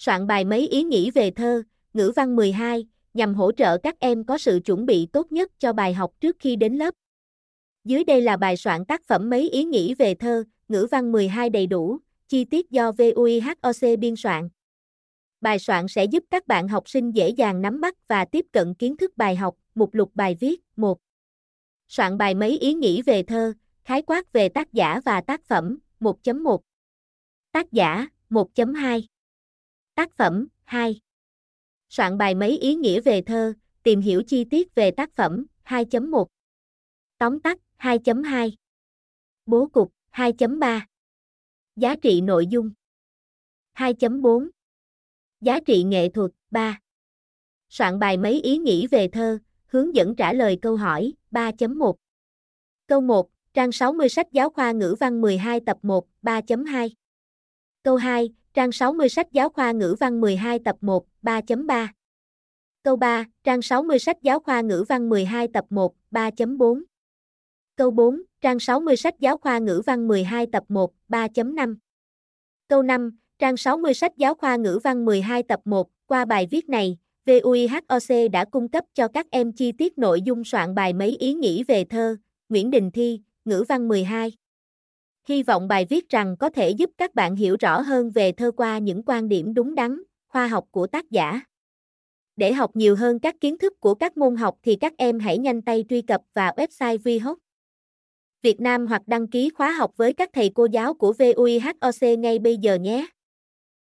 Soạn bài mấy ý nghĩ về thơ, ngữ văn 12, nhằm hỗ trợ các em có sự chuẩn bị tốt nhất cho bài học trước khi đến lớp. Dưới đây là bài soạn tác phẩm mấy ý nghĩ về thơ, ngữ văn 12 đầy đủ, chi tiết do VUIHOC biên soạn. Bài soạn sẽ giúp các bạn học sinh dễ dàng nắm bắt và tiếp cận kiến thức bài học, mục lục bài viết 1. Soạn bài mấy ý nghĩ về thơ, khái quát về tác giả và tác phẩm 1.1. Tác giả 1.2. Tác phẩm 2. Soạn bài mấy ý nghĩa về thơ, tìm hiểu chi tiết về tác phẩm 2.1. Tóm tắt 2.2. Bố cục 2.3. Giá trị nội dung 2.4 Giá trị nghệ thuật 3 Soạn bài mấy ý nghĩ về thơ, hướng dẫn trả lời câu hỏi 3.1 Câu 1, trang 60 sách giáo khoa ngữ văn 12 tập 1, 3.2 Câu 2, trang 60 sách giáo khoa ngữ văn 12 tập 1, 3.3 Câu 3, trang 60 sách giáo khoa ngữ văn 12 tập 1, 3.4 Câu 4, trang 60 sách giáo khoa ngữ văn 12 tập 1, 3.5 Câu 5, trang 60 sách giáo khoa ngữ văn 12 tập 1, qua bài viết này, VUIHOC đã cung cấp cho các em chi tiết nội dung soạn bài mấy ý nghĩ về thơ, Nguyễn Đình Thi, ngữ văn 12. Hy vọng bài viết rằng có thể giúp các bạn hiểu rõ hơn về thơ qua những quan điểm đúng đắn, khoa học của tác giả. Để học nhiều hơn các kiến thức của các môn học thì các em hãy nhanh tay truy cập vào website VHOC. Việt Nam hoặc đăng ký khóa học với các thầy cô giáo của VUIHOC ngay bây giờ nhé.